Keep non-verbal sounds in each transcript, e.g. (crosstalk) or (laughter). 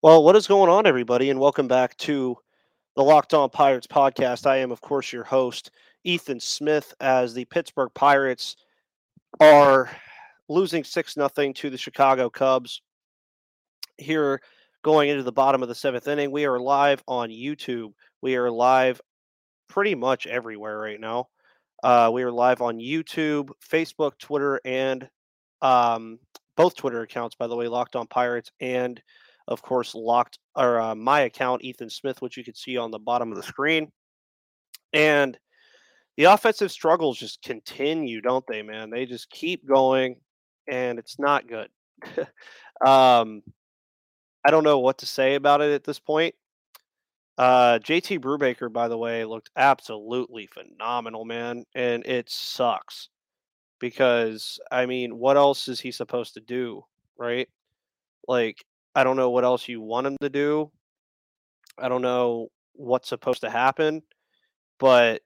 Well, what is going on, everybody, and welcome back to the Locked On Pirates podcast. I am, of course, your host, Ethan Smith, as the Pittsburgh Pirates are losing 6 0 to the Chicago Cubs. Here, going into the bottom of the seventh inning, we are live on YouTube. We are live pretty much everywhere right now. Uh, we are live on YouTube, Facebook, Twitter, and um, both Twitter accounts, by the way, Locked On Pirates and of course, locked or uh, my account, Ethan Smith, which you can see on the bottom of the screen. And the offensive struggles just continue, don't they, man? They just keep going, and it's not good. (laughs) um, I don't know what to say about it at this point. Uh, JT Brubaker, by the way, looked absolutely phenomenal, man, and it sucks because I mean, what else is he supposed to do, right? Like I don't know what else you want him to do. I don't know what's supposed to happen, but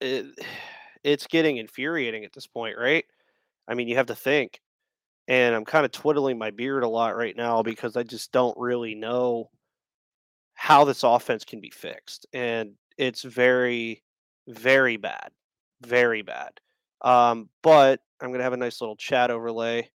it, (sighs) it's getting infuriating at this point, right? I mean, you have to think. And I'm kind of twiddling my beard a lot right now because I just don't really know how this offense can be fixed. And it's very, very bad. Very bad. Um, but I'm going to have a nice little chat overlay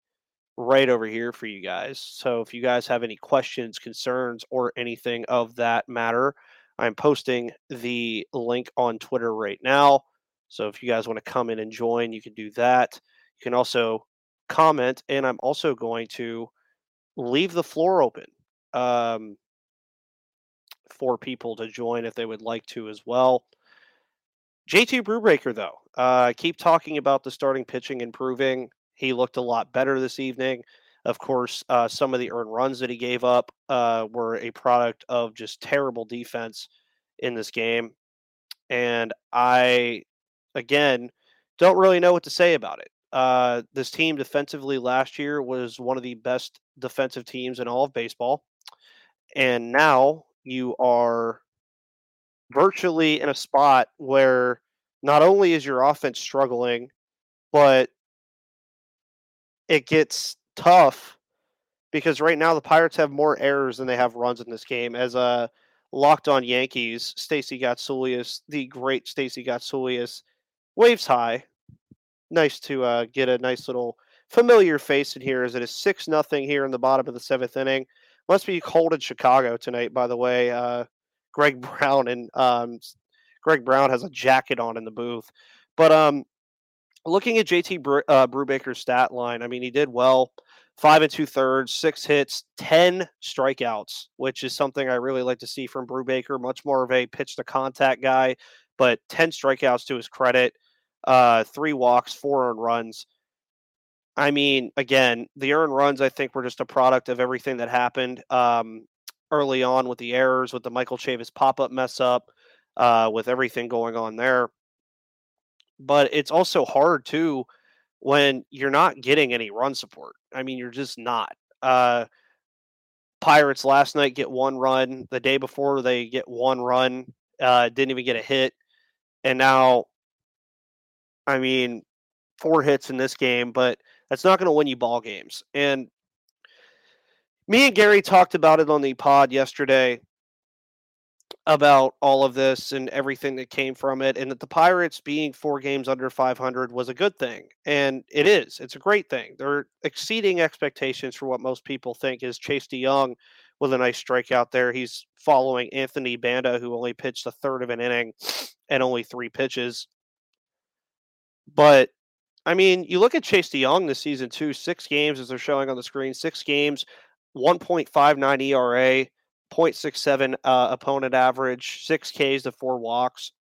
right over here for you guys. So if you guys have any questions, concerns, or anything of that matter, I'm posting the link on Twitter right now. So if you guys want to come in and join, you can do that. You can also comment, and I'm also going to leave the floor open um, for people to join if they would like to as well. JT Brubaker, though, uh, keep talking about the starting pitching improving. He looked a lot better this evening. Of course, uh, some of the earned runs that he gave up uh, were a product of just terrible defense in this game. And I, again, don't really know what to say about it. Uh, this team defensively last year was one of the best defensive teams in all of baseball. And now you are virtually in a spot where not only is your offense struggling, but it gets tough because right now the Pirates have more errors than they have runs in this game. As a locked on Yankees, Stacey Gotsulias, the great Stacey Gotsulias, waves high. Nice to uh, get a nice little familiar face in here as it is 6 nothing here in the bottom of the seventh inning. Must be cold in Chicago tonight, by the way. Uh, Greg (laughs) Brown and um, Greg Brown has a jacket on in the booth. But um, looking at JT Bru- uh, Brubaker's stat line, I mean, he did well. Five and two thirds, six hits, 10 strikeouts, which is something I really like to see from Brubaker. Much more of a pitch to contact guy, but 10 strikeouts to his credit, uh, three walks, four earned runs. I mean, again, the earned runs, I think, were just a product of everything that happened um, early on with the errors, with the Michael Chavis pop up mess up, uh, with everything going on there but it's also hard too when you're not getting any run support. I mean, you're just not. Uh, Pirates last night get one run. The day before they get one run. Uh, didn't even get a hit, and now, I mean, four hits in this game, but that's not going to win you ball games. And me and Gary talked about it on the pod yesterday about all of this and everything that came from it, and that the Pirates being four games under 500 was a good thing. And it is. It's a great thing. They're exceeding expectations for what most people think is Chase De Jong with a nice strikeout there. He's following Anthony Banda, who only pitched a third of an inning and only three pitches. But I mean, you look at Chase De Jong this season too, six games as they're showing on the screen, six games, 1.59 ERA, 0.67 uh, opponent average, six Ks to four walks.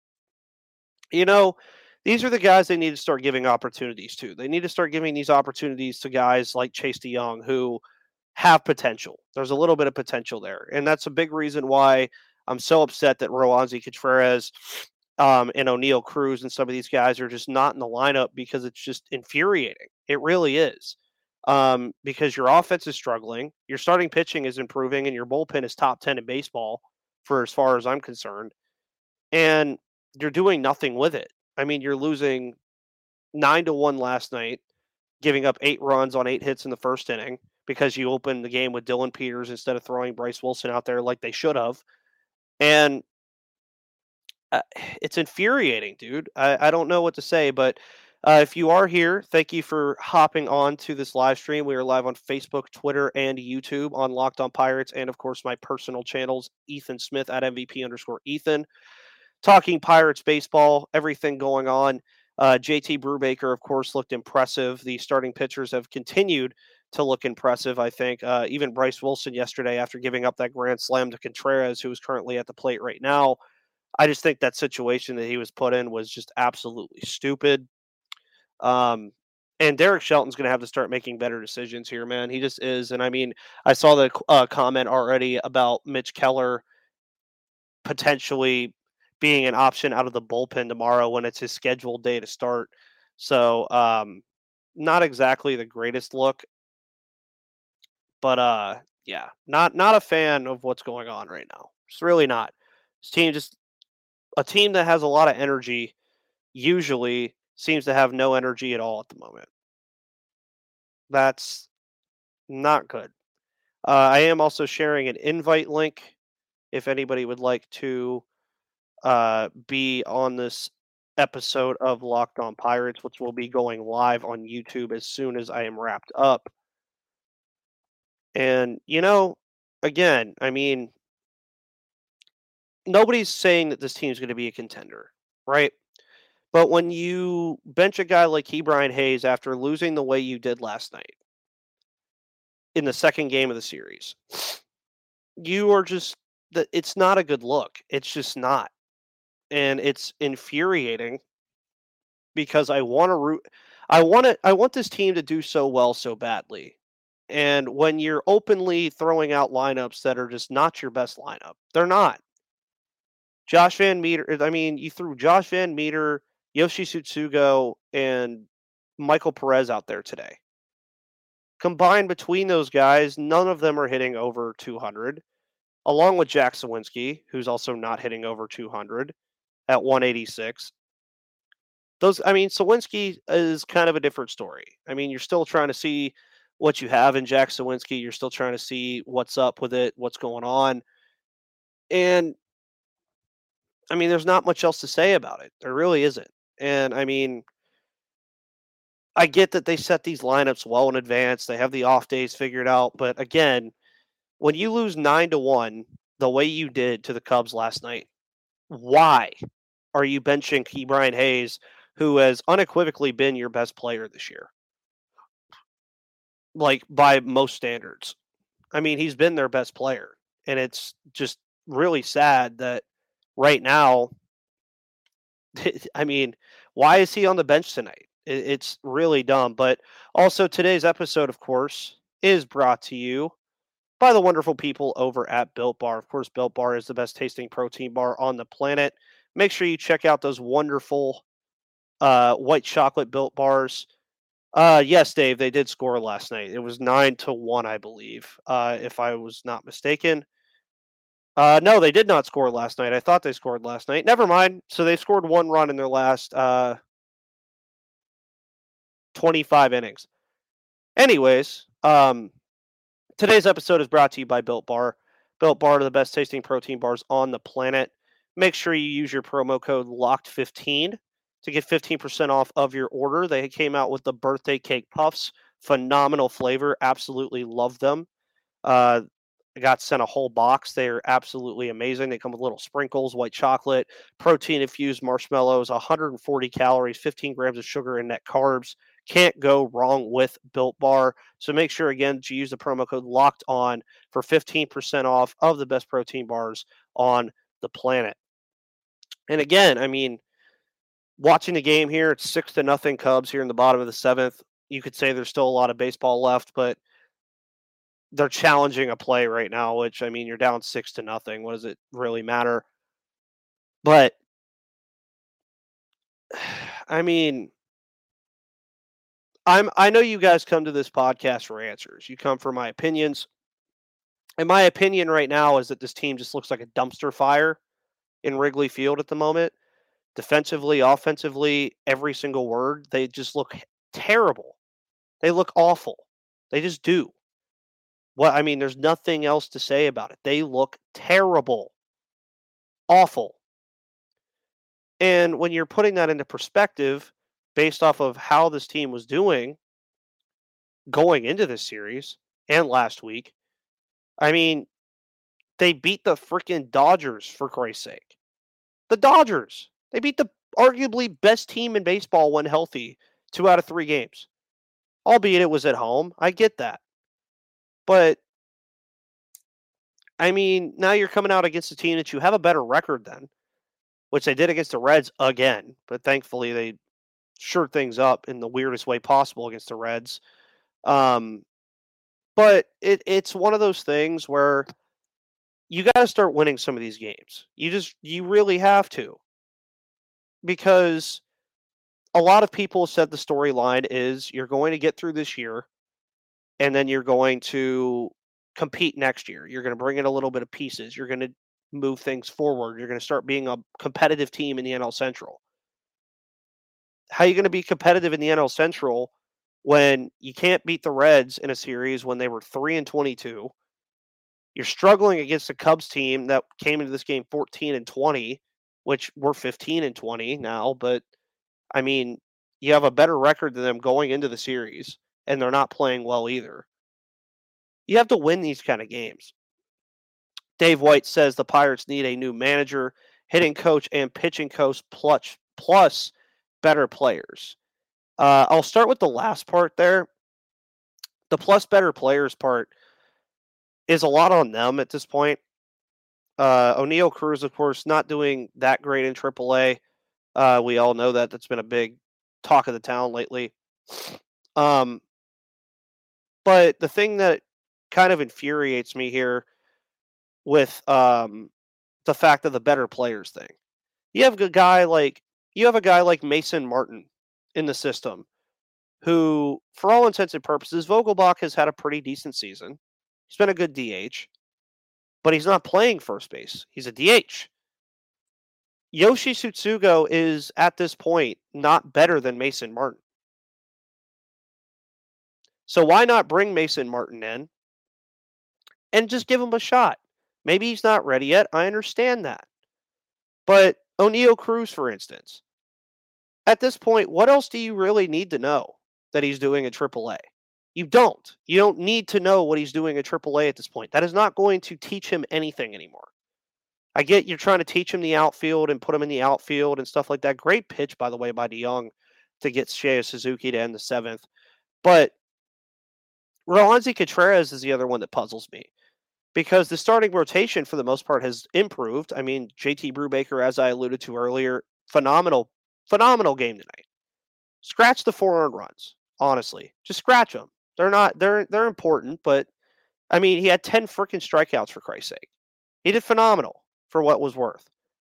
You know, these are the guys they need to start giving opportunities to. They need to start giving these opportunities to guys like Chase De Jong who have potential. There's a little bit of potential there. And that's a big reason why I'm so upset that Roansy Contreras um, and Oneil Cruz and some of these guys are just not in the lineup because it's just infuriating. It really is um, because your offense is struggling, your starting pitching is improving, and your bullpen is top 10 in baseball for as far as I'm concerned. And you're doing nothing with it. I mean, you're losing nine to one last night, giving up eight runs on eight hits in the first inning. because you opened the game with Dillon Peters instead of throwing Bryce Wilson out there like they should have. And uh, (sighs) it's infuriating, dude. I, I don't know what to say, but uh, if you are here, thank you for hopping on to this live stream. We are live on Facebook, Twitter, and YouTube on Locked On Pirates, and of course my personal channels, Ethan Smith at MVP underscore Ethan. Talking Pirates baseball, everything going on. Uh, JT Brubaker, of course, looked impressive. The starting pitchers have continued to look impressive. I think uh, even Bryce Wilson yesterday, after giving up that grand slam to Contreras, who is currently at the plate right now, I just think that situation that he was put in was just absolutely stupid. Um, and Derek Shelton's going to have to start making better decisions here, man. He just is. And I mean, I saw the uh, comment already about Mitch Keller potentially being an option out of the bullpen tomorrow when it's his scheduled day to start. So, um, not exactly the greatest look, but uh, yeah, not not a fan of what's going on right now. It's really not. This team just a team that has a lot of energy usually seems to have no energy at all at the moment. That's not good. Uh, I am also sharing an invite link if anybody would like to uh, be on this episode of Locked On Pirates, which will be going live on YouTube as soon as I am wrapped up. And, you know, again, I mean, nobody's saying that this team is going to be a contender, right? But when you bench a guy like Ke'Bryan Hayes after losing the way you did last night in the second game of the series, you are just that it's not a good look. It's just not. And it's infuriating because I want to root I want to I want this team to do so well so badly. And when you're openly throwing out lineups that are just not your best lineup, they're not. Josh VanMeter, I mean, you threw Josh VanMeter, Yoshi Tsutsugo, and Michael Perez out there today. Combined between those guys, none of them are hitting over 200, along with Jack Suwinski, who's also not hitting over 200 at 186. Those, I mean, Suwinski is kind of a different story. I mean, you're still trying to see what you have in Jack Suwinski. You're still trying to see what's up with it, what's going on. And I mean, there's not much else to say about it. There really isn't. And I mean, I get that they set these lineups well in advance. They have the off days figured out. But again, when you lose nine to one the way you did to the Cubs last night, why are you benching Brian Hayes, who has unequivocally been your best player this year? like by most standards. I mean, he's been their best player, and it's just really sad that right now. (laughs) I mean, why is he on the bench tonight? It's really dumb. But also, today's episode, of course, is brought to you by the wonderful people over at Built Bar. Of course, Built Bar is the best tasting protein bar on the planet. Make sure you check out those wonderful uh, white chocolate Built Bars. Uh, yes, Dave, they did score last night. It was nine to one, I believe, uh, if I was not mistaken. Uh, no, they did not score last night. I thought they scored last night. Never mind. So they scored one run in their last uh, 25 innings. Anyways, um, today's episode is brought to you by Built Bar. Built Bar are the best tasting protein bars on the planet. Make sure you use your promo code LOCKED15 to get 15% off of your order. They came out with the birthday cake puffs. Phenomenal flavor. Absolutely love them. Uh, got sent a whole box. They're absolutely amazing. They come with little sprinkles, white chocolate, protein infused marshmallows, 140 calories, 15 grams of sugar, and net carbs. Can't go wrong with Built Bar. So make sure again to use the promo code Locked On for 15% off of the best protein bars on the planet. And again, I mean, watching the game here, it's six to nothing Cubs here in the bottom of the seventh. You could say there's still a lot of baseball left, but they're challenging a play right now, which I mean, you're down six to nothing. What does it really matter? But (sighs) I mean, I'm I know you guys come to this podcast for answers. You come for my opinions. And my opinion right now is that this team just looks like a dumpster fire in Wrigley Field at the moment defensively, offensively, every single word. They just look terrible. They look awful. They just do. Well, I mean, there's nothing else to say about it. They look terrible, awful. And when you're putting that into perspective, based off of how this team was doing going into this series and last week, I mean, they beat the freaking Dodgers for Christ's sake. The Dodgers. They beat the arguably best team in baseball when healthy two out of three games. Albeit it was at home. I get that. But I mean, now you're coming out against a team that you have a better record than, which they did against the Reds again. But thankfully, they shirt things up in the weirdest way possible against the Reds. Um, but it, it's one of those things where you got to start winning some of these games. You just, you really have to. Because a lot of people said the storyline is you're going to get through this year and then you're going to compete next year. You're going to bring in a little bit of pieces. You're going to move things forward. You're going to start being a competitive team in the NL Central. How are you going to be competitive in the NL Central when you can't beat the Reds in a series when they were 3 and 22? You're struggling against a Cubs team that came into this game 14 and 20, which we're 15 and 20 now, but I mean, you have a better record than them going into the series and they're not playing well either. You have to win these kind of games. Dave White says the Pirates need a new manager, hitting coach, and pitching coach plus, plus better players. Uh, I'll start with the last part there. The plus better players part is a lot on them at this point. Uh, Oneil Cruz, of course, not doing that great in AAA. Uh, we all know that. That's been a big talk of the town lately. Um, but the thing that kind of infuriates me here with um, the fact of the better players thing. You have a guy like you have a guy like Mason Martin in the system, who, for all intents and purposes, Vogelbach has had a pretty decent season. He's been a good DH, but he's not playing first base. He's a DH. Yoshi Tsutsugo is at this point not better than Mason Martin. So why not bring Mason Martin in and just give him a shot? Maybe he's not ready yet. I understand that. But Oneil Cruz, for instance, at this point, what else do you really need to know that he's doing at AAA? You don't. You don't need to know what he's doing at AAA at this point. That is not going to teach him anything anymore. I get you're trying to teach him the outfield and put him in the outfield and stuff like that. Great pitch, by the way, by DeJong to get Seiya Suzuki to end the seventh. But Roansy Contreras is the other one that puzzles me because the starting rotation for the most part has improved. I mean, JT Brubaker, as I alluded to earlier, phenomenal, phenomenal game tonight. Scratch the four earned runs, honestly. Just scratch them. They're not they're they're important, but I mean, he had 10 freaking strikeouts for Christ's sake. He did phenomenal for what was worth.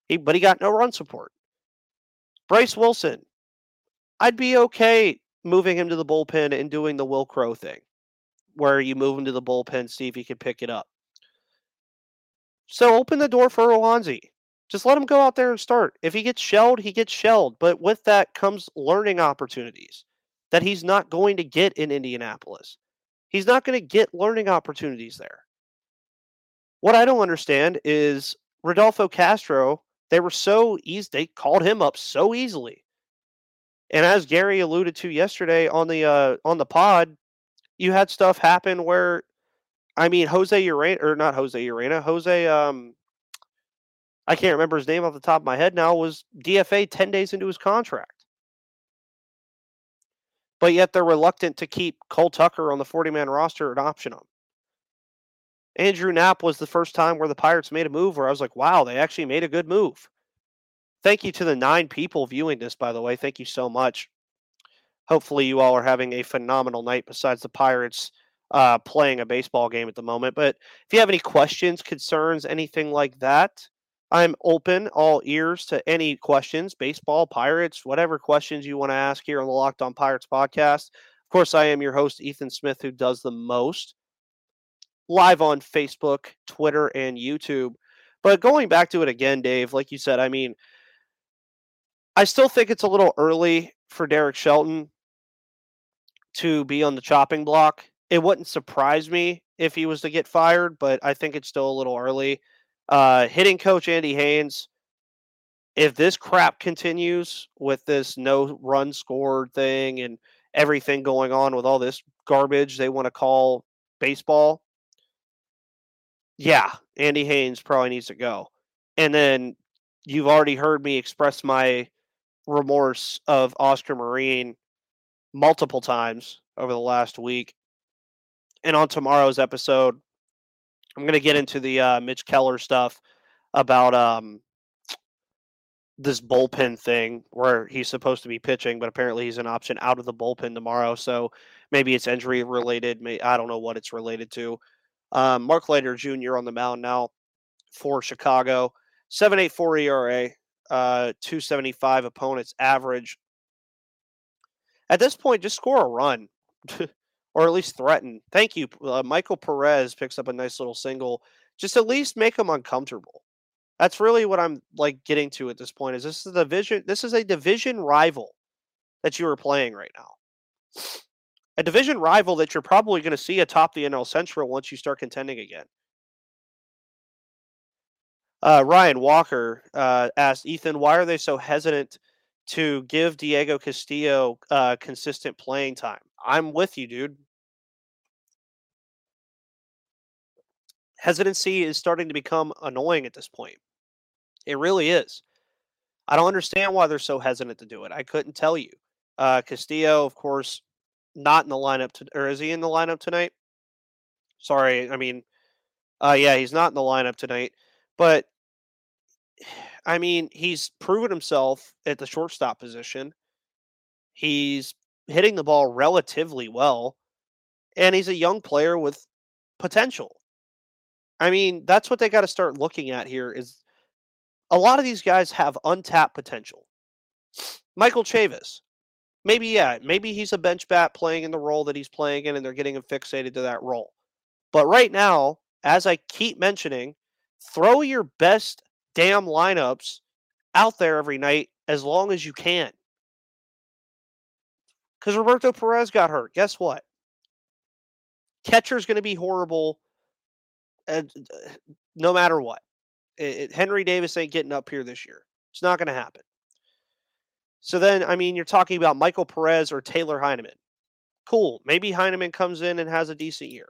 He but he got no run support. Bryce Wilson, I'd be okay moving him to the bullpen and doing the Wil Crowe thing where you move him to the bullpen, see if he can pick it up. So open the door for Roansy. Just let him go out there and start. If he gets shelled, he gets shelled. But with that comes learning opportunities that he's not going to get in Indianapolis. He's not going to get learning opportunities there. What I don't understand is Rodolfo Castro, they were so easy, they called him up so easily. And as Gary alluded to yesterday on the uh, on the pod, you had stuff happen where, I mean, Jose Urena or not Jose Urena, Jose um, I can't remember his name off the top of my head now was DFA ten days into his contract. But yet they're reluctant to keep Cole Tucker on the 40 man roster and option him. Andrew Knapp was the first time where the Pirates made a move where I was like, wow, they actually made a good move. Thank you to the nine people viewing this, by the way. Thank you so much hopefully you all are having a phenomenal night besides the Pirates uh, playing a baseball game at the moment. But if you have any questions, concerns, anything like that, I'm open, all ears to any questions, baseball, Pirates, whatever questions you want to ask here on the Locked On Pirates podcast. Of course, I am your host, Ethan Smith, who does the most live on Facebook, Twitter, and YouTube. But going back to it again, Dave, like you said, I mean, I still think it's a little early for Derek Shelton to be on the chopping block it wouldn't surprise me if he was to get fired, but I think it's still a little early. Uh, hitting coach Andy Haines, if this crap continues with this no run scored thing and everything going on with all this garbage they want to call baseball, yeah, Andy Haines probably needs to go. And then you've already heard me express my remorse of Oscar Marin multiple times over the last week. And on tomorrow's episode, I'm going to get into the uh, Mitch Keller stuff about um, this bullpen thing where he's supposed to be pitching, but apparently he's an option out of the bullpen tomorrow. So maybe it's injury related. May I don't know what it's related to. Um, Mark Leiter Jr. on the mound now for Chicago. 7.84 ERA, uh, 275 opponents average. At this point, just score a run, (laughs) or at least threaten. Thank you, uh, Michael Perez picks up a nice little single. Just at least make them uncomfortable. That's really what I'm like getting to at this point. Is this is a division? This is a division rival that you are playing right now. A division rival that you're probably going to see atop the NL Central once you start contending again. Uh, Ryan Walker uh, asked Ethan, why are they so hesitant to give Diego Castillo uh, consistent playing time? I'm with you, dude. Hesitancy is starting to become annoying at this point. It really is. I don't understand why they're so hesitant to do it. I couldn't tell you. Uh, Castillo, of course, not in the lineup, to, or is he in the lineup tonight? Sorry, I mean, uh, yeah, he's not in the lineup tonight. But I mean, he's proven himself at the shortstop position. He's hitting the ball relatively well, and he's a young player with potential. I mean, that's what they got to start looking at here is a lot of these guys have untapped potential. Michael Chavis, maybe yeah, maybe he's a bench bat playing in the role that he's playing in and they're getting him fixated to that role. But right now, as I keep mentioning, throw your best damn lineups out there every night as long as you can. Because Roberto Perez got hurt. Guess what? Catcher's going to be horrible and, uh, no matter what. It, it, Henry Davis ain't getting up here this year. It's not going to happen. So then, I mean, you're talking about Michael Perez or Taylor Heineman. Cool. Maybe Heineman comes in and has a decent year.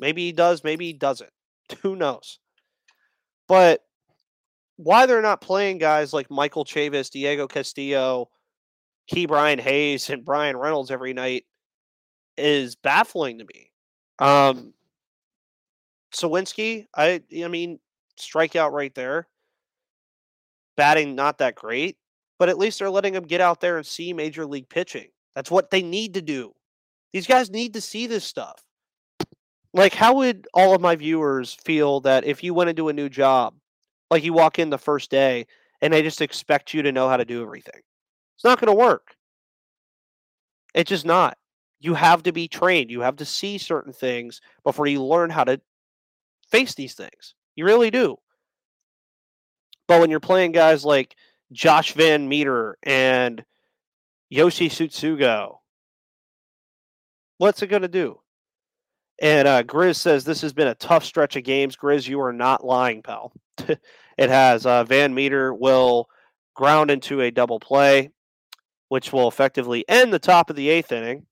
Maybe he does. Maybe he doesn't. (laughs) Who knows? But why they're not playing guys like Michael Chavis, Diego Castillo, Ke'Bryan Hayes, and Bryan Reynolds every night is baffling to me. Um, Suwinski, I I mean, strikeout right there. Batting not that great, but at least they're letting him get out there and see major league pitching. That's what they need to do. These guys need to see this stuff. Like, how would all of my viewers feel that if you went into a new job like you walk in the first day and they just expect you to know how to do everything. It's not going to work. It's just not. You have to be trained. You have to see certain things before you learn how to face these things. You really do. But when you're playing guys like Josh VanMeter and Yoshi Tsutsugo what's it going to do? And uh, Grizz says this has been a tough stretch of games. Grizz, you are not lying, pal. (laughs) it has. Uh, VanMeter will ground into a double play, which will effectively end the top of the eighth inning.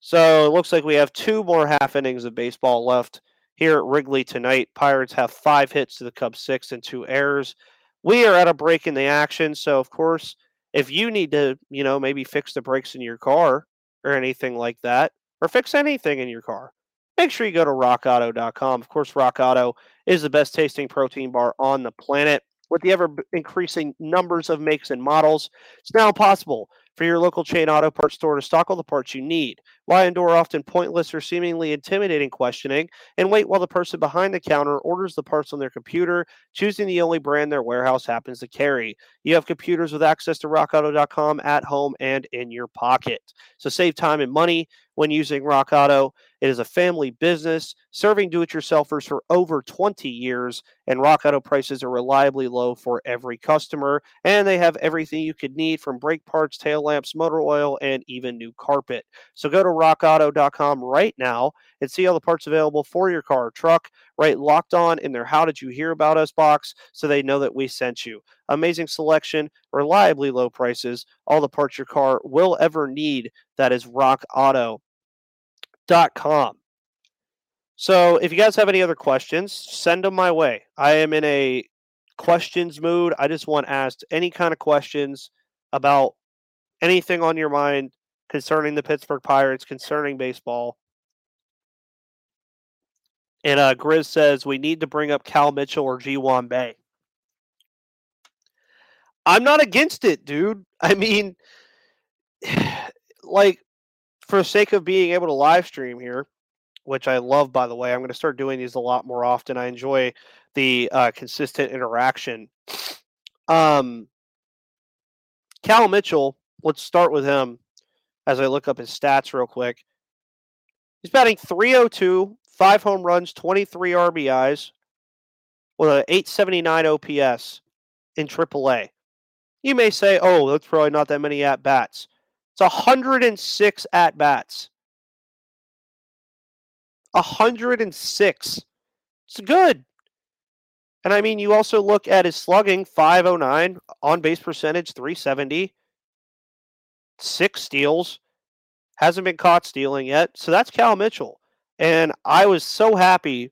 So it looks like we have two more half innings of baseball left here at Wrigley tonight. Pirates have five hits to the Cubs six and two errors. We are at a break in the action, so of course, if you need to, you know, maybe fix the brakes in your car or anything like that, or fix anything in your car, make sure you go to rockauto.com. Of course, Rock Auto is the best tasting protein bar on the planet. With the ever increasing numbers of makes and models, it's now possible for your local chain auto parts store to stock all the parts you need. Why endure often pointless or seemingly intimidating questioning and wait while the person behind the counter orders the parts on their computer, choosing the only brand their warehouse happens to carry? You have computers with access to rockauto.com at home and in your pocket. So save time and money when using Rock Auto. It is a family business serving do it yourselfers for over 20 years, and Rock Auto prices are reliably low for every customer. And they have everything you could need from brake parts, tail lamps, motor oil, and even new carpet. So go to rockauto.com right now and see all the parts available for your car or truck, right? Locked on in their How Did You Hear About Us box so they know that we sent you. Amazing selection, reliably low prices, all the parts your car will ever need. That is rockauto.com. So if you guys have any other questions, send them my way. I am in a questions mood. I just want asked any kind of questions about anything on your mind concerning the Pittsburgh Pirates, concerning baseball. And uh, Grizz says we need to bring up Cal Mitchell or Ji-hwan Bae. I'm not against it, dude. I mean, (sighs) like, for the sake of being able to live stream here, which I love, by the way, I'm going to start doing these a lot more often. I enjoy the uh, consistent interaction. Um, Cal Mitchell, let's start with him as I look up his stats real quick. He's batting 302, five home runs, 23 RBIs, with an 879 OPS in AAA. You may say, oh, that's probably not that many at bats. It's 106 at bats. 106. It's good. And I mean, you also look at his slugging 509, on base percentage 370, six steals, hasn't been caught stealing yet. So that's Cal Mitchell. And I was so happy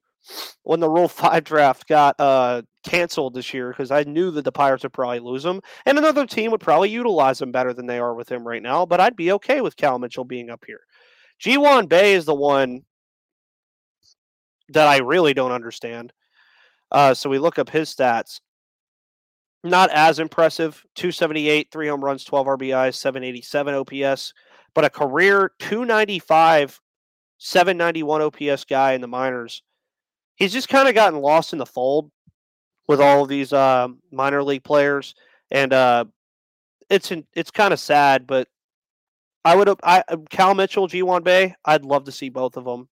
when the Rule 5 draft got uh, canceled this year because I knew that the Pirates would probably lose him. And another team would probably utilize him better than they are with him right now. But I'd be okay with Cal Mitchell being up here. Ji-hwan Bae is the one that I really don't understand. Uh, so we look up his stats. Not as impressive 278, three home runs, 12 RBIs, 787 OPS, but a career 295 791 OPS guy in the minors. He's just kind of gotten lost in the fold with all of these uh, minor league players, and uh, it's it's kind of sad. But I would I Cal Mitchell, Ji-hwan Bae, I'd love to see both of them,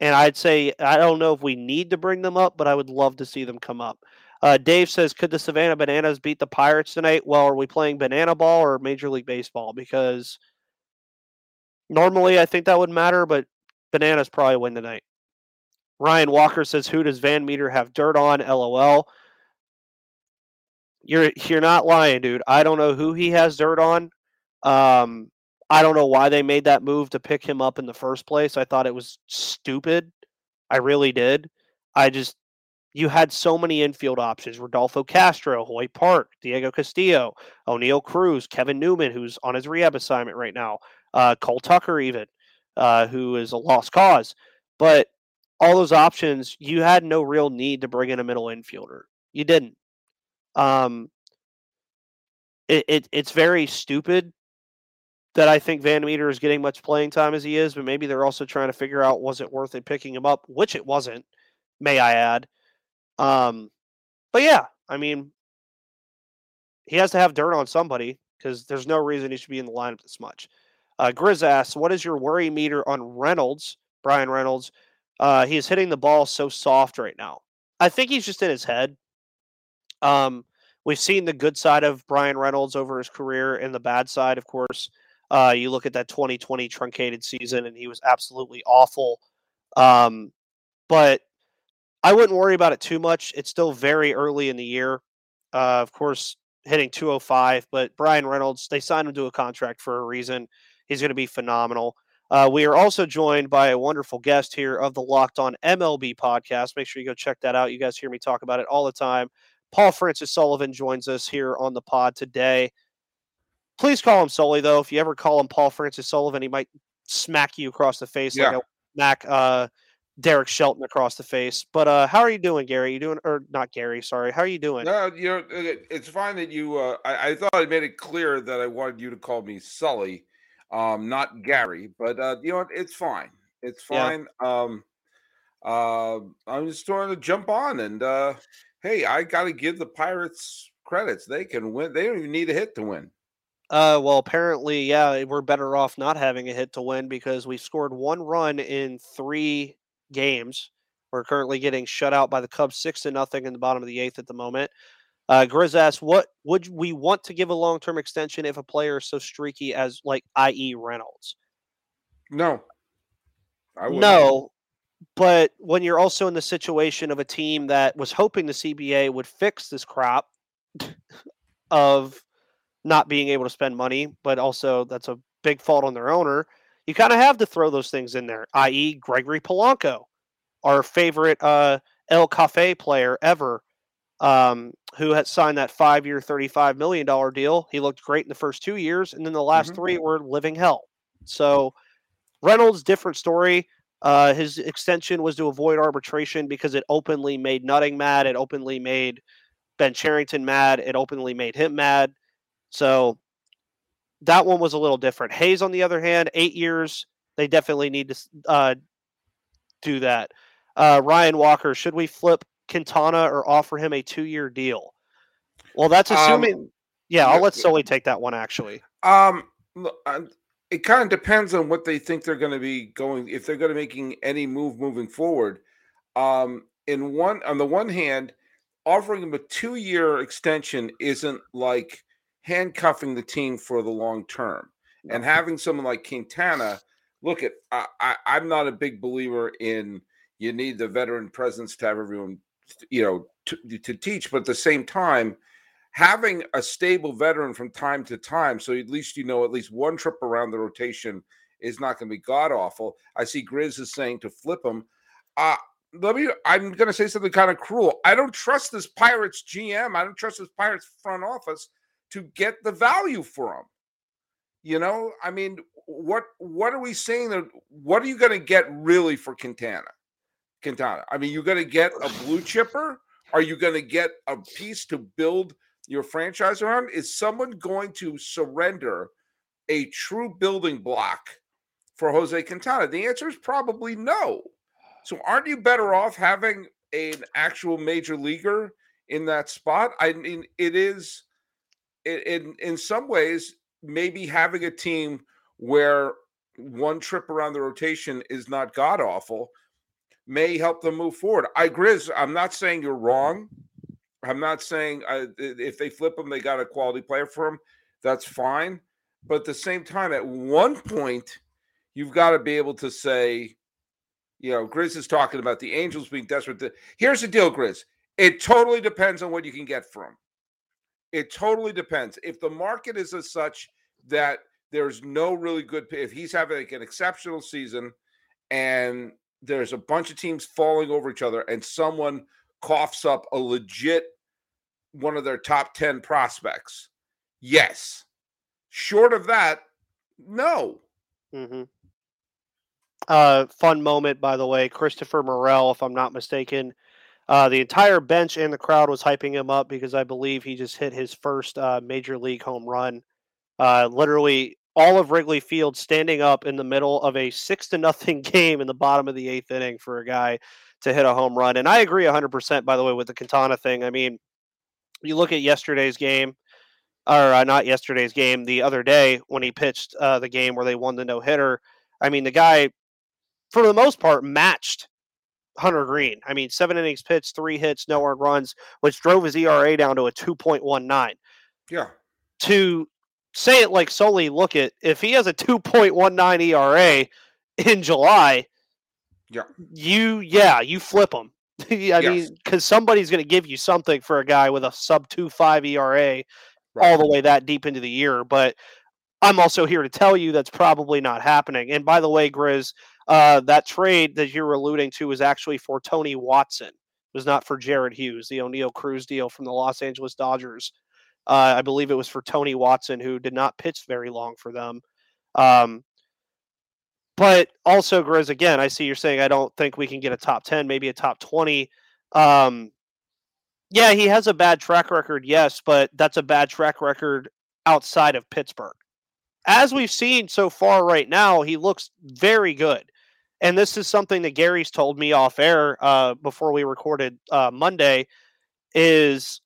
and I'd say I don't know if we need to bring them up, but I would love to see them come up. Uh, Dave says, could the Savannah Bananas beat the Pirates tonight? Well, are we playing banana ball or Major League Baseball? Because normally I think that would matter, but Bananas probably win tonight. Ryan Walker says, "Who does VanMeter have dirt on?" LOL. You're you're not lying, dude. I don't know who he has dirt on. Um, I don't know why they made that move to pick him up in the first place. I thought it was stupid. I really did. I just you had so many infield options: Rodolfo Castro, Hoy Park, Diego Castillo, Oneil Cruz, Kevin Newman, who's on his rehab assignment right now, uh, Cole Tucker, even uh, who is a lost cause. But all those options, you had no real need to bring in a middle infielder. You didn't. Um, it, it it's very stupid that I think VanMeter is getting much playing time as he is, but maybe they're also trying to figure out was it worth it picking him up, which it wasn't, may I add. Um, but yeah, I mean, he has to have dirt on somebody because there's no reason he should be in the lineup this much. Uh, Grizz asks, "What is your worry meter on Reynolds, Bryan Reynolds? Uh, he is hitting the ball so soft right now. I think he's just in his head. Um, we've seen the good side of Bryan Reynolds over his career, and the bad side, of course. Uh, you look at that 2020 truncated season, and he was absolutely awful. Um, but I wouldn't worry about it too much. It's still very early in the year. Uh, of course, hitting 205, but Bryan Reynolds, they signed him to a contract for a reason. He's going to be phenomenal. Uh, we are also joined by a wonderful guest here of the Locked On MLB podcast. Make sure you go check that out. You guys hear me talk about it all the time. Paul Francis Sullivan joins us here on the pod today. Please call him Sully, though. If you ever call him Paul Francis Sullivan, he might smack you across the face yeah. like a smack uh, Derek Shelton across the face. But uh, how are you doing, Gary? You doing or not, Gary? Sorry. How are you doing? No, you know, it's fine that you. Uh, I, I thought I made it clear that I wanted you to call me Sully um, not Gary, but uh, you know? It's fine. It's fine. Yeah. Um, uh, I'm just trying to jump on and uh, hey, I got to give the Pirates credits. They can win. They don't even need a hit to win. Uh, well, apparently, yeah, we're better off not having a hit to win because we scored one run in three games. We're currently getting shut out by the Cubs six to nothing in the bottom of the eighth at the moment. Uh, Grizz asks, "What would we want to give a long term extension if a player is so streaky as like i.e. Reynolds?" No, no, but when you're also in the situation of a team that was hoping the CBA would fix this crop (laughs) of not being able to spend money, but also that's a big fault on their owner, you kind of have to throw those things in there, i.e., Gregory Polanco, our favorite uh, El Cafe player ever, um, who had signed that five year, $35 million deal. He looked great in the first two years, and then the last mm-hmm. three were living hell. So, Reynolds, different story. Uh, his extension was to avoid arbitration because it openly made Nutting mad. It openly made Ben Cherington mad. It openly made him mad. So that one was a little different. Hayes, on the other hand, eight years. They definitely need to uh, do that. Uh, Ryan Walker, should we flip Quintana or offer him a two-year deal? Well, that's um, assuming. Um, yeah, I'll let Sully take that one. Actually, um, it kind of depends on what they think they're going to be going. If they're going to making any move moving forward, um, in one on the one hand, offering him a two-year extension isn't like handcuffing the team for the long term. And having someone like Quintana, look at I, I, I'm not a big believer in you need the veteran presence to have everyone, you know, to, to teach, but at the same time, having a stable veteran from time to time, so at least you know at least one trip around the rotation is not going to be god awful. I see Grizz is saying to flip him. Uh, let me. I'm going to say something kind of cruel. I don't trust this Pirates GM. I don't trust this Pirates front office to get the value for them. You know, I mean, what what are we saying that what are you going to get really for Quintana? Quintana. I mean, you're going to get a blue chipper? Are you going to get a piece to build your franchise around? Is someone going to surrender a true building block for Jose Quintana? The answer is probably no. So aren't you better off having an actual major leaguer in that spot? I mean, it is in in some ways, maybe having a team where one trip around the rotation is not god awful may help them move forward. I agree. I'm not saying you're wrong. I'm not saying uh, if they flip them, they got a quality player for them. That's fine. But at the same time, at one point, you've got to be able to say, you know, Grizz is talking about the Angels being desperate. To, here's the deal, Grizz. It totally depends on what you can get from. It totally depends. If the market is as such that there's no really good, if he's having like an exceptional season and there's a bunch of teams falling over each other and someone coughs up a legit one of their top 10 prospects, yes. Short of that, no. Mm-hmm. Uh, fun moment, by the way. Christopher Morel, if I'm not mistaken, uh, the entire bench and the crowd was hyping him up because I believe he just hit his first uh, major league home run. Uh, literally, all of Wrigley Field standing up in the middle of a six to nothing (laughs) game in the bottom of the eighth inning for a guy to hit a home run. And I agree 100%, by the way, with the Quintana thing. I mean, you look at yesterday's game, or uh, not yesterday's game, the other day when he pitched uh, the game where they won the no hitter. I mean, the guy, for the most part, matched Hunter Greene. I mean, seven innings pitched, three hits, no earned runs, which drove his ERA down to a 2.19. Yeah. To say it like solely, look at if he has a 2.19 ERA in July, yeah, you yeah you flip him. (laughs) I mean, because somebody's going to give you something for a guy with a sub two five ERA right. all the way that deep into the year. But I'm also here to tell you that's probably not happening. And by the way, Grizz, uh, that trade that you're alluding to is actually for Tony Watson. It was not for Jared Hughes, the Oneil Cruz deal from the Los Angeles Dodgers. Uh, I believe it was for Tony Watson, who did not pitch very long for them. Um, but also, Grizz, again, I see you're saying I don't think we can get a top 10, maybe a top 20. Um, yeah, he has a bad track record, yes, but that's a bad track record outside of Pittsburgh. As we've seen so far right now, he looks very good and this is something that Gary's told me off air uh, before we recorded uh, Monday, is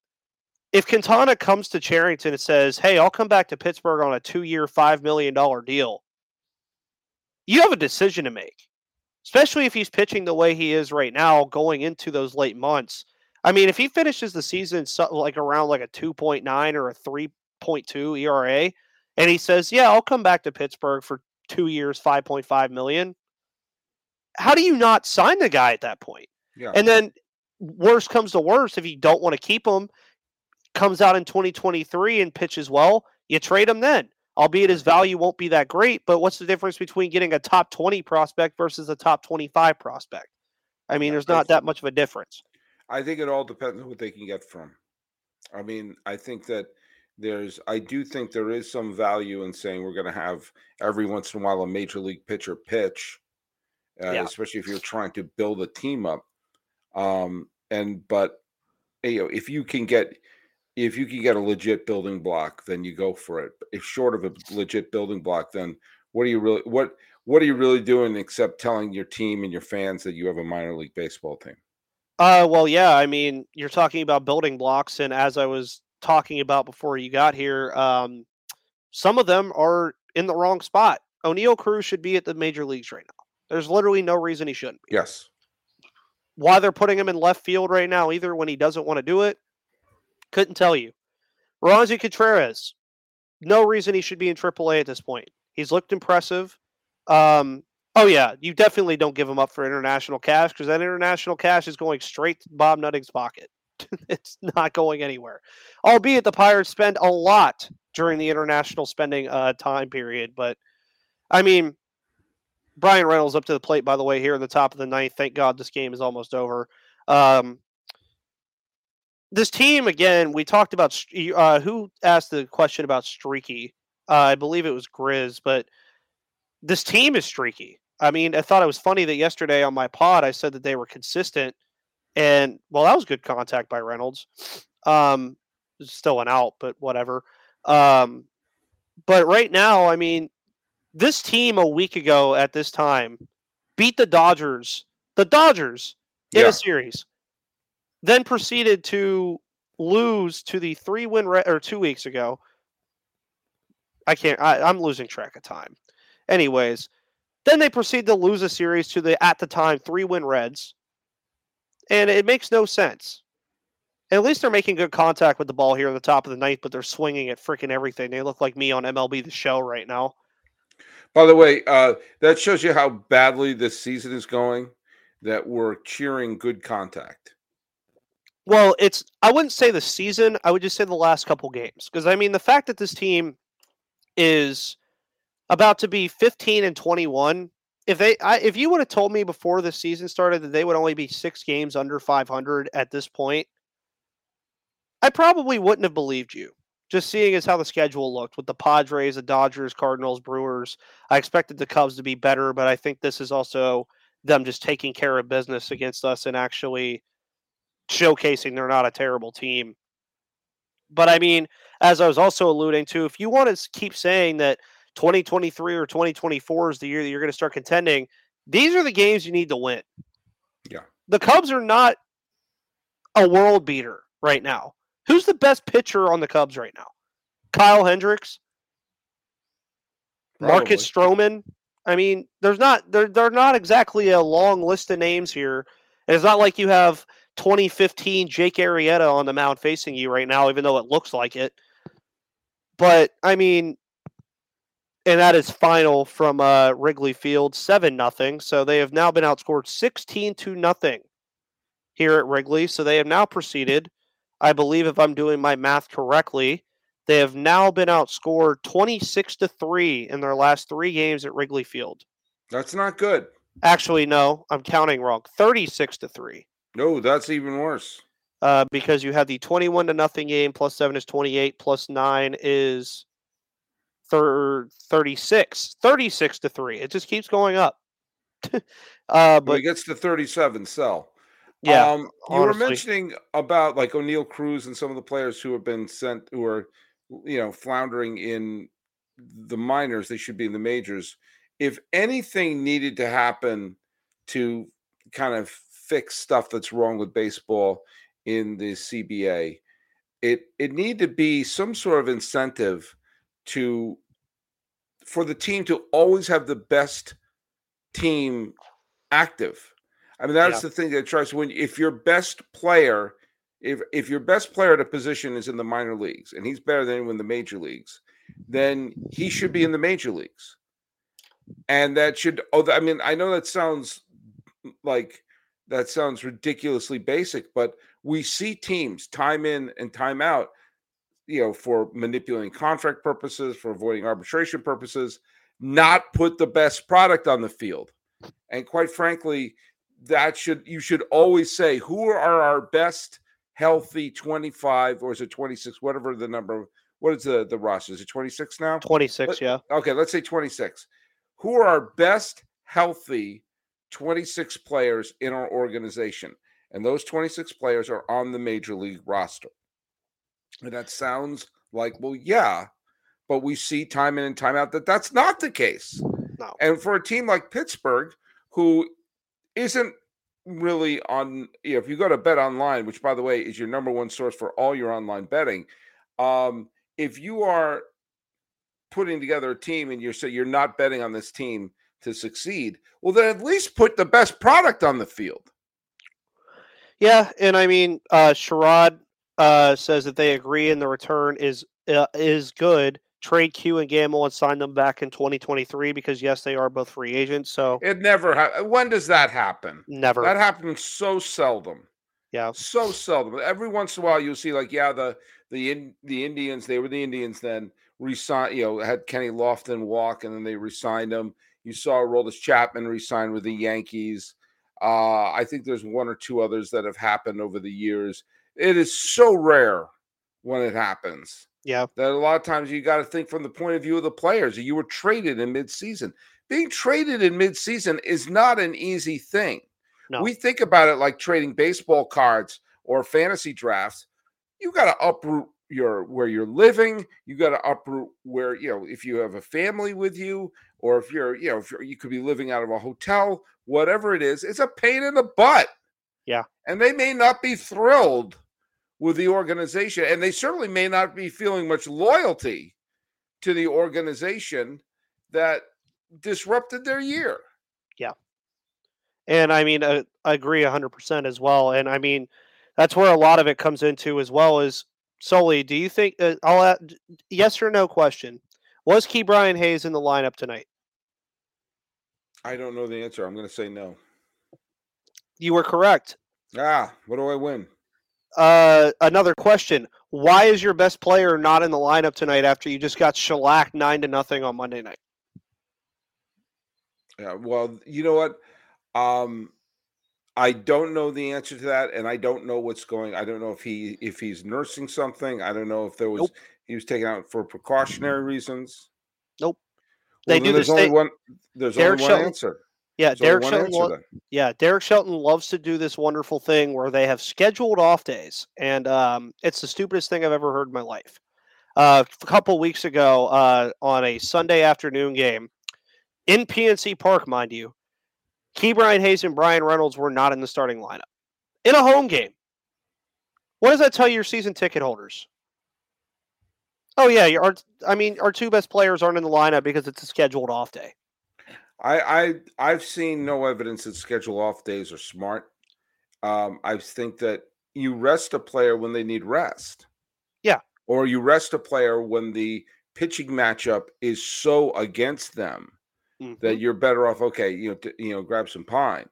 if Quintana comes to Cherington and says, "Hey, I'll come back to Pittsburgh on a two-year, five million dollar deal," you have a decision to make, especially if he's pitching the way he is right now, going into those late months. I mean, if he finishes the season like around like a two point nine or a three point two ERA, and he says, "Yeah, I'll come back to Pittsburgh for two years, five point five million, how do you not sign the guy at that point? Yeah. And then worst comes to worst, if you don't want to keep him, comes out in 2023 and pitches well, you trade him then. Albeit his value won't be that great, but what's the difference between getting a top 20 prospect versus a top 25 prospect? I mean, there's not that much of a difference. I think it all depends on what they can get from. I mean, I think that there's I do think there is some value in saying we're going to have every once in a while a major league pitcher pitch, uh, yeah. especially if you're trying to build a team up. Um, and but you know, if you can get if you can get a legit building block, then you go for it. If short of a legit building block, then what are you really what what are you really doing except telling your team and your fans that you have a minor league baseball team? Uh, well, yeah. I mean, you're talking about building blocks, and as I was talking about before you got here, um, some of them are in the wrong spot. Oneil Cruz should be at the major leagues right now. There's literally no reason he shouldn't be. Yes. Why they're putting him in left field right now, either when he doesn't want to do it, couldn't tell you. Roansy Contreras, no reason he should be in AAA at this point. He's looked impressive. Um, oh yeah, you definitely don't give him up for international cash because that international cash is going straight to Bob Nutting's pocket. (laughs) it's not going anywhere. Albeit the Pirates spend a lot during the international spending uh, time period, but I mean, Bryan Reynolds up to the plate, by the way, here in the top of the ninth. Thank God this game is almost over. Um, this team, again, we talked about uh, who asked the question about streaky. Uh, I believe it was Grizz, but this team is streaky. I mean, I thought it was funny that yesterday on my pod I said that they were consistent, and well, that was good contact by Reynolds. Um, still an out, but whatever. Um, but right now, I mean, this team a week ago at this time beat the Dodgers, the Dodgers in yeah. a series, then proceeded to lose to the three win re- or two weeks ago. I can't. I, I'm losing track of time. Anyways, then they proceed to lose a series to the at the time three win Reds, and it makes no sense. At least they're making good contact with the ball here at the top of the ninth, but they're swinging at freaking everything. They look like me on MLB The Show right now. By the way, uh, that shows you how badly this season is going. That we're cheering good contact. Well, it's I wouldn't say the season. I would just say the last couple games because I mean the fact that this team is about to be 15 and 21. If they, I, if you would have told me before the season started that they would only be six games under 500 at this point, I probably wouldn't have believed you just seeing as how the schedule looked with the Padres, the Dodgers, Cardinals, Brewers. I expected the Cubs to be better, but I think this is also them just taking care of business against us and actually showcasing they're not a terrible team. But I mean, as I was also alluding to, if you want to keep saying that 2023 or 2024 is the year that you're going to start contending, these are the games you need to win. Yeah. The Cubs are not a world beater right now. Who's the best pitcher on the Cubs right now? Kyle Hendricks, Probably. Marcus Stroman. I mean, there's not they're they're not exactly a long list of names here. And it's not like you have 2015 Jake Arrieta on the mound facing you right now, even though it looks like it. But I mean, and that is final from uh, Wrigley Field, seven nothing. So they have now been outscored 16 to nothing here at Wrigley. So they have now proceeded I believe, if I'm doing my math correctly, they have now been outscored 26 to 3 in their last three games at Wrigley Field. That's not good. Actually, no, I'm counting wrong. 36 to 3. No, that's even worse. Uh, because you have the 21 to nothing game, plus 7 is 28, plus 9 is thir- 36. 36 to 3. It just keeps going up. (laughs) uh, but it gets to 37, sell. Yeah, um, you honestly. were mentioning about like Oneil Cruz and some of the players who have been sent who are, you know, floundering in the minors. They should be in the majors. If anything needed to happen to kind of fix stuff that's wrong with baseball in the CBA, it it need to be some sort of incentive to for the team to always have the best team active. I mean, that's yeah. the thing that tries when if your best player, if if your best player at a position is in the minor leagues and he's better than anyone in the major leagues, then he should be in the major leagues. And that should oh I mean, I know that sounds like that sounds ridiculously basic, but we see teams time in and time out, you know, for manipulating contract purposes, for avoiding arbitration purposes, not put the best product on the field. And quite frankly, that should you should always say who are our best healthy 25 or is it 26 whatever the number what is the the roster? Is it 26 now? 26 Let, yeah. okay let's say 26 who are our best healthy 26 players in our organization and those 26 players are on the major league roster. And that sounds like, well, yeah, but we see time in and time out that that's not the case. No. And for a team like Pittsburgh, who isn't really on, you know, if you go to Bet Online, which by the way is your number one source for all your online betting, um, if you are putting together a team and you're so you're not betting on this team to succeed, well, then at least put the best product on the field. Yeah, and I mean, uh, Sherrod uh, says that they agree, and the return is uh, is good. Trade Q and Gamble and sign them back in 2023 because yes, they are both free agents. So it never. Ha- when does that happen? Never. That happens so seldom. Yeah, so seldom. Every once in a while, you'll see like, yeah, the the in, the Indians. They were the Indians then. Resign. You know, had Kenny Lofton walk, and then they resigned him. You saw Aroldis Chapman resign with the Yankees. Uh, I think there's one or two others that have happened over the years. It is so rare when it happens. Yeah. That a lot of times you got to think from the point of view of the players. You were traded in midseason. Being traded in midseason is not an easy thing. No. We think about it like trading baseball cards or fantasy drafts. You got to uproot your where you're living. You got to uproot where you know if you have a family with you, or if you're you know if you're, you could be living out of a hotel whatever it is, it's a pain in the butt. Yeah. And they may not be thrilled with the organization, and they certainly may not be feeling much loyalty to the organization that disrupted their year. Yeah. And I mean, uh, I agree 100% as well. And I mean, that's where a lot of it comes into as well is solely do you think uh, I'll add, yes or no question was Ke'Bryan Hayes in the lineup tonight I don't know the answer. I'm going to say no. You were correct. Ah, what do I win? Uh, another question: Why is your best player not in the lineup tonight after you just got shellacked nine to nothing on Monday night? Yeah, well, you know what? Um, I don't know the answer to that, and I don't know what's going. I don't know if he if he's nursing something. I don't know if there was nope. he was taken out for precautionary reasons. Nope. Well, they do there's only one. There's Derek only one answer. Yeah, there's Derek Shelton. Lo- yeah, Derek Shelton loves to do this wonderful thing where they have scheduled off days, and um, it's the stupidest thing I've ever heard in my life. Uh, a couple weeks ago, uh, on a Sunday afternoon game in PNC Park, mind you, Ke'Bryan Hayes and Bryan Reynolds were not in the starting lineup in a home game. What does that tell your season ticket holders? Oh yeah, our I mean our two best players aren't in the lineup because it's a scheduled off day. I I I've seen no evidence that scheduled off days are smart. Um, I think that you rest a player when they need rest. Yeah. Or you rest a player when the pitching matchup is so against them mm-hmm. that you're better off. Okay, you know, to, you know, grab some pine.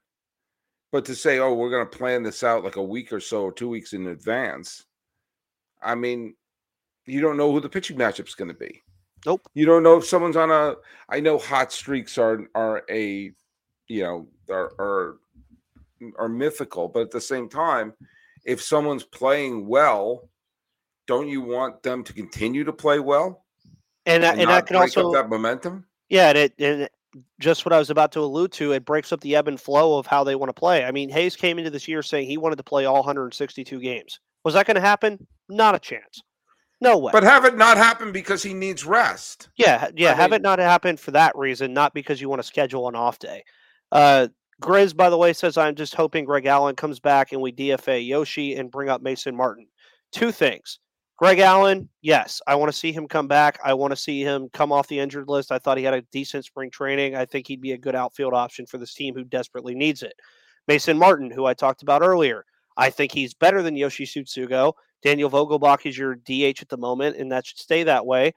But to say, oh, we're going to plan this out like a week or so or two weeks in advance, I mean, you don't know who the pitching matchup's going to be. Nope. You don't know if someone's on a. I know hot streaks are are a, you know, are are are mythical, but at the same time, if someone's playing well, don't you want them to continue to play well? And and, and that can also that momentum. Yeah, and, it, and just what I was about to allude to, it breaks up the ebb and flow of how they want to play. I mean, Hayes came into this year saying he wanted to play all 162 games. Was that going to happen? Not a chance. No way. But have it not happen because he needs rest. Yeah, yeah. I have mean, it not happen for that reason, not because you want to schedule an off day. Uh, Grizz, by the way, says I'm just hoping Greg Allen comes back and we DFA Yoshi and bring up Mason Martin. Two things. Greg Allen, yes, I want to see him come back. I want to see him come off the injured list. I thought he had a decent spring training. I think he'd be a good outfield option for this team who desperately needs it. Mason Martin, who I talked about earlier, I think he's better than Yoshi Tsutsugo. Daniel Vogelbach is your DH at the moment, and that should stay that way.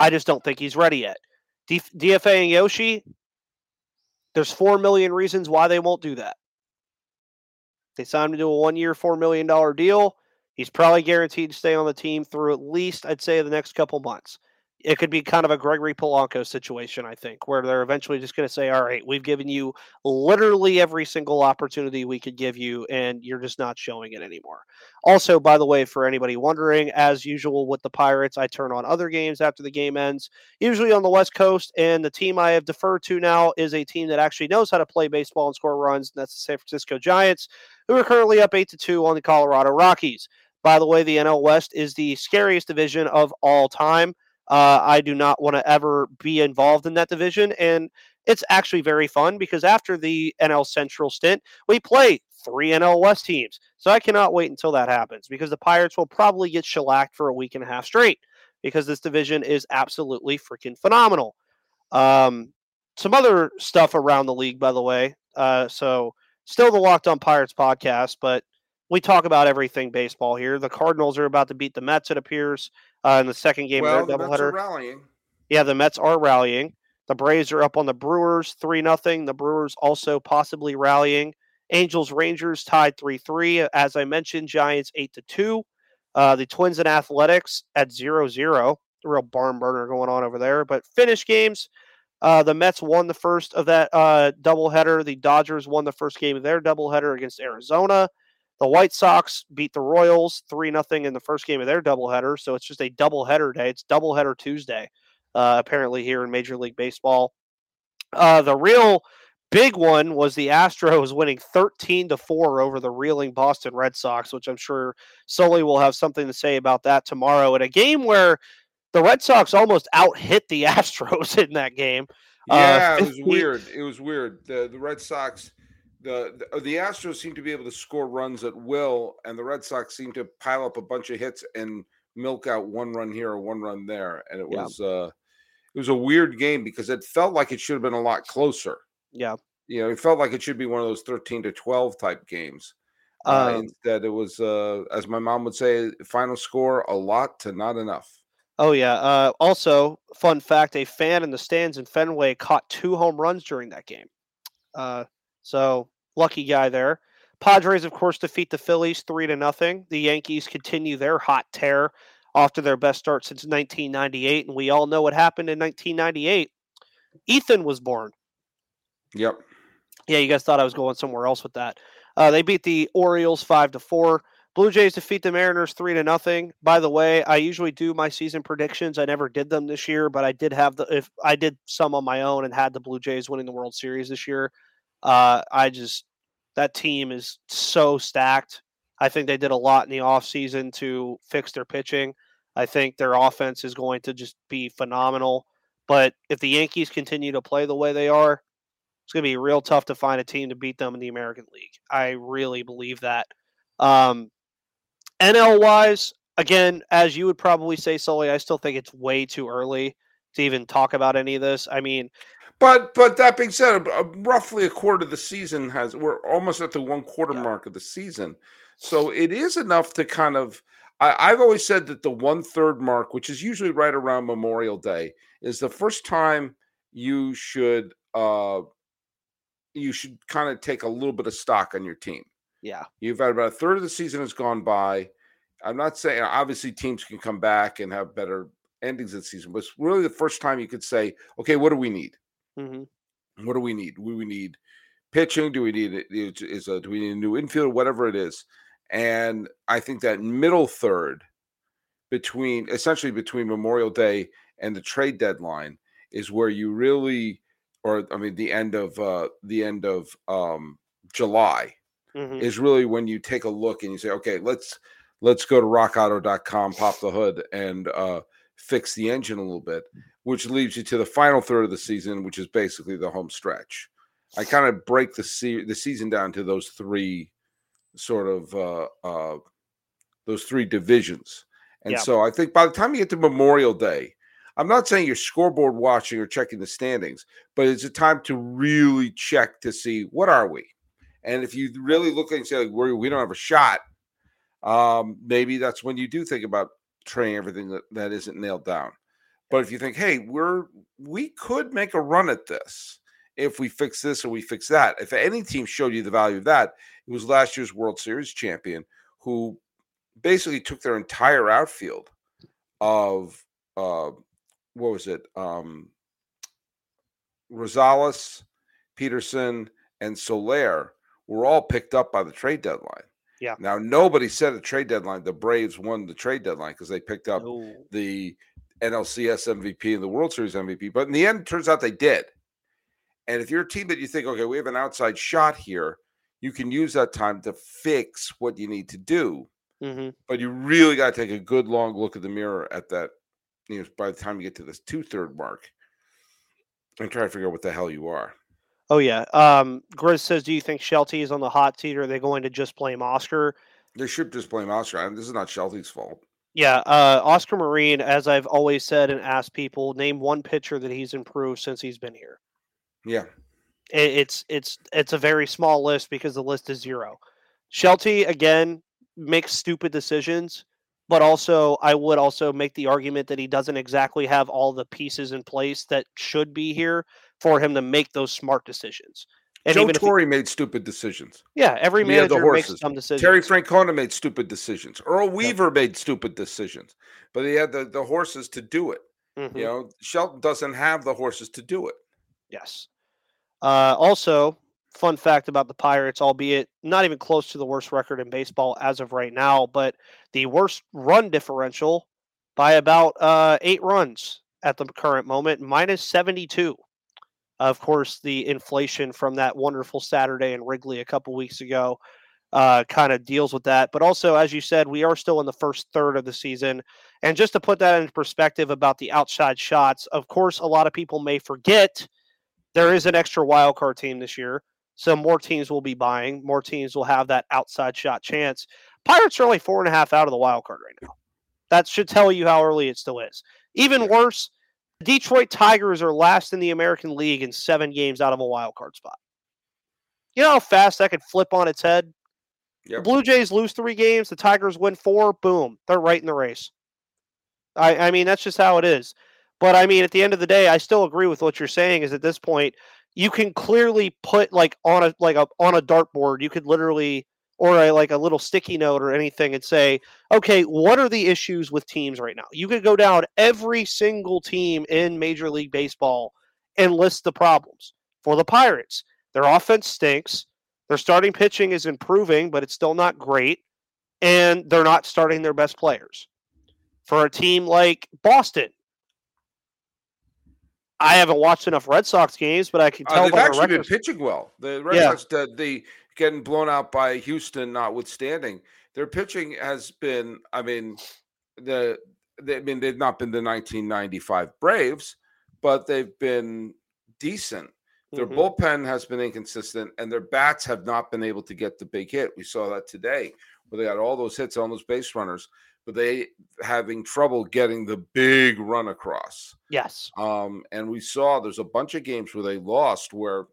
I just don't think he's ready yet. D- DFA and Yoshi, there's four million reasons why they won't do that. They signed him to a one year, $4 million deal. He's probably guaranteed to stay on the team through at least, I'd say, the next couple months it could be kind of a Gregory Polanco situation, I think, where they're eventually just going to say, all right, we've given you literally every single opportunity we could give you, and you're just not showing it anymore. Also, by the way, for anybody wondering, as usual with the Pirates, I turn on other games after the game ends, usually on the West Coast, and the team I have deferred to now is a team that actually knows how to play baseball and score runs, and that's the San Francisco Giants, who are currently up 8 to 2 on the Colorado Rockies. By the way, the NL West is the scariest division of all time. Uh, I do not want to ever be involved in that division. And it's actually very fun because after the NL Central stint, we play three NL West teams. So I cannot wait until that happens because the Pirates will probably get shellacked for a week and a half straight because this division is absolutely freaking phenomenal. Um, some other stuff around the league, by the way. Uh, so still the Locked On Pirates podcast, but we talk about everything baseball here. The Cardinals are about to beat the Mets, it appears, uh, in the second game well, of their doubleheader. rallying. Yeah, the Mets are rallying. The Braves are up on the Brewers three nothing. The Brewers also possibly rallying. Angels Rangers tied three three. As I mentioned, Giants eight to two. Uh, the Twins and Athletics at zero zero. A real barn burner going on over there. But finish games. Uh, the Mets won the first of that uh, doubleheader. The Dodgers won the first game of their doubleheader against Arizona. The White Sox beat the Royals 3 0 in the first game of their doubleheader. So it's just a doubleheader day. It's doubleheader Tuesday, uh, apparently, here in Major League Baseball. Uh, the real big one was the Astros (laughs) winning 13 to 4 over the reeling Boston Red Sox, which I'm sure Sully will have something to say about that tomorrow in a game where the Red Sox almost out hit the (laughs) Astros in that game. Yeah, uh, it was weird. It was weird. The the Red Sox the, the uh, the Astros seem to be able to score runs at will, and the Red Sox seem to pile up a bunch of hits and milk out one run here or one run there, and it yeah. was uh, it was a weird game because it felt like it should have been a lot closer. Yeah, you know, it felt like it should be one of those thirteen to twelve type games. Uh, um, instead, it was, uh, as my mom would say, final score a lot to not enough. Oh yeah. Uh, also, fun fact: a fan in the stands in Fenway caught two home runs during that game. Uh, so lucky guy there. Padres, of course, defeat the Phillies three to nothing. The Yankees continue their hot tear after their best start since 1998, and we all know what happened in 1998. Ethan was born. Yep. Yeah, you guys thought I was going somewhere else with that. Uh, they beat the Orioles five to four. Blue Jays defeat the Mariners three to nothing. By the way, I usually do my season predictions. I never did them this year, but I did have the if I did some on my own and had the Blue Jays winning the World Series this year. Uh, I just that team is so stacked. I think they did a lot in the offseason to fix their pitching. I think their offense is going to just be phenomenal. But if the Yankees continue to play the way they are, it's going to be real tough to find a team to beat them in the American League. I really believe that. Um, NL wise, again, as you would probably say, Sully, I still think it's way too early to even talk about any of this. I mean, but but that being said, roughly a quarter of the season has we're almost at the one quarter yeah. mark of the season, so it is enough to kind of. I, have always said that the one third mark, which is usually right around Memorial Day, is the first time you should uh you should kind of take a little bit of stock on your team. Yeah, you've had about a third of the season has gone by. I'm not saying obviously teams can come back and have better endings of the season, but it's really the first time you could say, okay, what do we need? Mm-hmm. What do we need? Do we need pitching? Do we need is a do we need a new infield? Whatever it is, and I think that middle third between essentially between Memorial Day and the trade deadline is where you really, or I mean, the end of uh, the end of um, July mm-hmm. is really when you take a look and you say, okay, let's let's go to rockauto.com, pop the hood, and uh, fix the engine a little bit which leads you to the final third of the season, which is basically the home stretch. I kind of break the se- the season down to those three sort of uh, uh, those three divisions, And Yeah. so I think by the time you get to Memorial Day, I'm not saying you're scoreboard watching or checking the standings, but it's a time to really check to see what are we. And if you really look and say like we we don't have a shot, um, maybe that's when you do think about training everything that, that isn't nailed down. But if you think, hey, we're we could make a run at this if we fix this or we fix that. If any team showed you the value of that, it was last year's World Series champion who basically took their entire outfield of uh, what was it? Um, Rosales, Pederson, and Soler were all picked up by the trade deadline. Yeah. Now nobody said a trade deadline. The Braves won the trade deadline because they picked up Oh, the NLCS MVP and the World Series MVP. But in the end, it turns out they did. And if you're a team that you think, okay, we have an outside shot here, you can use that time to fix what you need to do. hmm But you really got to take a good long look at the mirror at that, you know, by the time you get to this two third mark and try to figure out what the hell you are. Oh yeah. Um, Grizz says, "Do you think Shelty is on the hot seat, or are they going to just blame Oscar?" They should just blame Oscar. I mean, this is not Shelty's fault. Yeah, uh, Oscar Marin, as I've always said and asked people, name one pitcher that he's improved since he's been here. Yeah. I- It's it's it's a very small list because the list is zero. Shelty again makes stupid decisions, but also I would also make the argument that he doesn't exactly have all the pieces in place that should be here for him to make those smart decisions. And Joe he- Torre made stupid decisions. yeah, every We had the manager makes some decisions. Terry Francona made stupid decisions. Earl Weaver made stupid decisions, but he had the, the horses to do it. Mhm. You know, Shelton doesn't have the horses to do it. Yes. Uh, also, fun fact about the Pirates, albeit not even close to the worst record in baseball as of right now, but the worst run differential by about uh, eight runs at the current moment, minus 72. Of course, the inflation from that wonderful Saturday in Wrigley a couple weeks ago uh, kind of deals with that. But also, as you said, we are still in the first third of the season. And just to put that into perspective about the outside shots, of course, a lot of people may forget there is an extra wild card team this year. So more teams will be buying. More teams will have that outside shot chance. Pirates are only four and a half out of the wild card right now. That should tell you how early it still is. Even worse, Detroit Tigers are last in the American League in seven games out of a wild card spot. You know how fast that could flip on its head? The Blue Jays lose three games, the Tigers win four, boom, they're right in the race. I, I mean, that's just how it is. But I mean, at the end of the day, I still agree with what you're saying. Is at this point, you can clearly put like on a like a on a dartboard, you could literally or a, like a little sticky note or anything and say, okay, what are the issues with teams right now? You could go down every single team in Major League Baseball and list the problems. For the Pirates, their offense stinks. Their starting pitching is improving, but it's still not great. And they're not starting their best players. For a team like Boston, I haven't watched enough Red Sox games, but I can Uh, tell they've by the actually been pitching well. The Red Yeah. Sox, the, the getting blown out by Houston, notwithstanding, their pitching has been. I mean, the they, I mean they've not been the 1995 Braves, but they've been decent. Their Mhm. bullpen has been inconsistent, and their bats have not been able to get the big hit. We saw that today, where they got all those hits on those base runners, but they having trouble getting the big run across. Yes. Um, and we saw there's a bunch of games where they lost where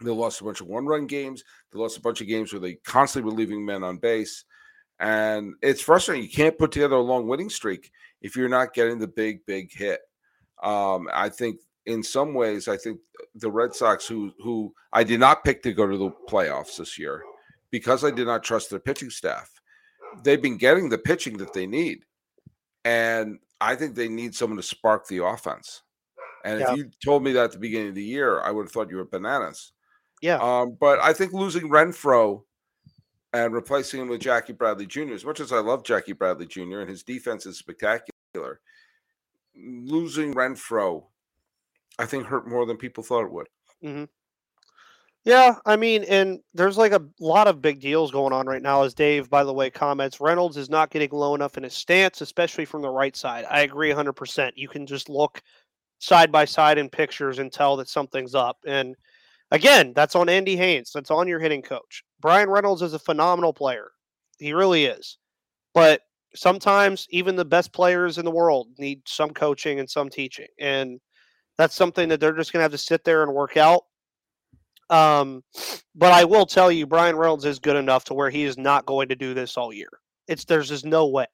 they lost a bunch of one run games. They lost a bunch of games where they constantly were leaving men on base. And it's frustrating. You can't put together a long winning streak if you're not getting the big, big hit. Um, I think in some ways, I think the Red Sox, who who I did not pick to go to the playoffs this year because I did not trust their pitching staff, they've been getting the pitching that they need. And I think they need someone to spark the offense. And Yeah. if you told me that at the beginning of the year, I would have thought you were bananas. Yeah. Um, but I think losing Renfroe and replacing him with Jackie Bradley Jr., as much as I love Jackie Bradley Jr. and his defense is spectacular, losing Renfroe, I think hurt more than people thought it would. Yeah, I mean, and there's like a lot of big deals going on right now. As Dave, by the way, comments, Reynolds is not getting low enough in his stance, especially from the right side. I agree 100%. You can just look side by side in pictures and tell that something's up. And again, that's on Andy Haines. That's on your hitting coach. Bryan Reynolds is a phenomenal player. He really is. But sometimes even the best players in the world need some coaching and some teaching. And that's something that they're just going to have to sit there and work out. Um, but I will tell you, Bryan Reynolds is good enough to where he is not going to do this all year. It's there's just no way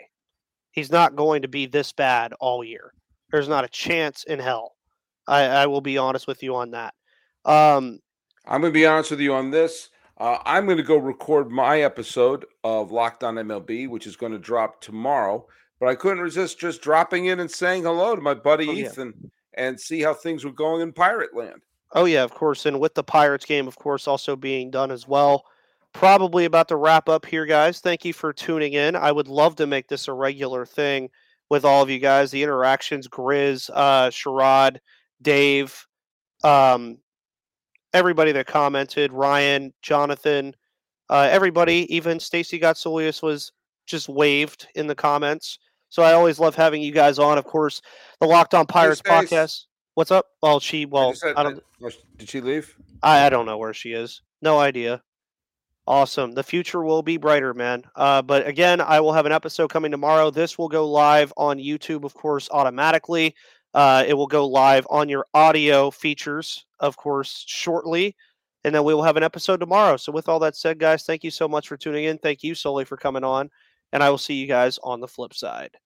he's not going to be this bad all year. There's not a chance in hell. I, I will be honest with you on that. Um, I'm going to be honest with you on this. Uh, I'm going to go record my episode of Locked On MLB, which is going to drop tomorrow. But I couldn't resist just dropping in and saying hello to my buddy oh, Ethan yeah. and see how things were going in Pirate Land. Oh yeah, of course. And with the Pirates game, of course, also being done as well. Probably about to wrap up here, guys. Thank you for tuning in. I would love to make this a regular thing with all of you guys. The interactions, Grizz, uh, Sherrod, Dave, um, everybody that commented, Ryan, Jonathan, uh, everybody, even Stacey Gotsulias was just waved in the comments. So I always love having you guys on. Of course, the Locked On Pirates hey, podcast. What's up? Well, she well, I don't. Did she leave? I, I don't know where she is. No idea. Awesome. The future will be brighter, man. Uh, but again, I will have an episode coming tomorrow. This will go live on YouTube, of course, automatically. Uh, it will go live on your audio features, of course, shortly. And then we will have an episode tomorrow. So, with all that said, guys, thank you so much for tuning in. Thank you, Sully, for coming on. And I will see you guys on the flip side.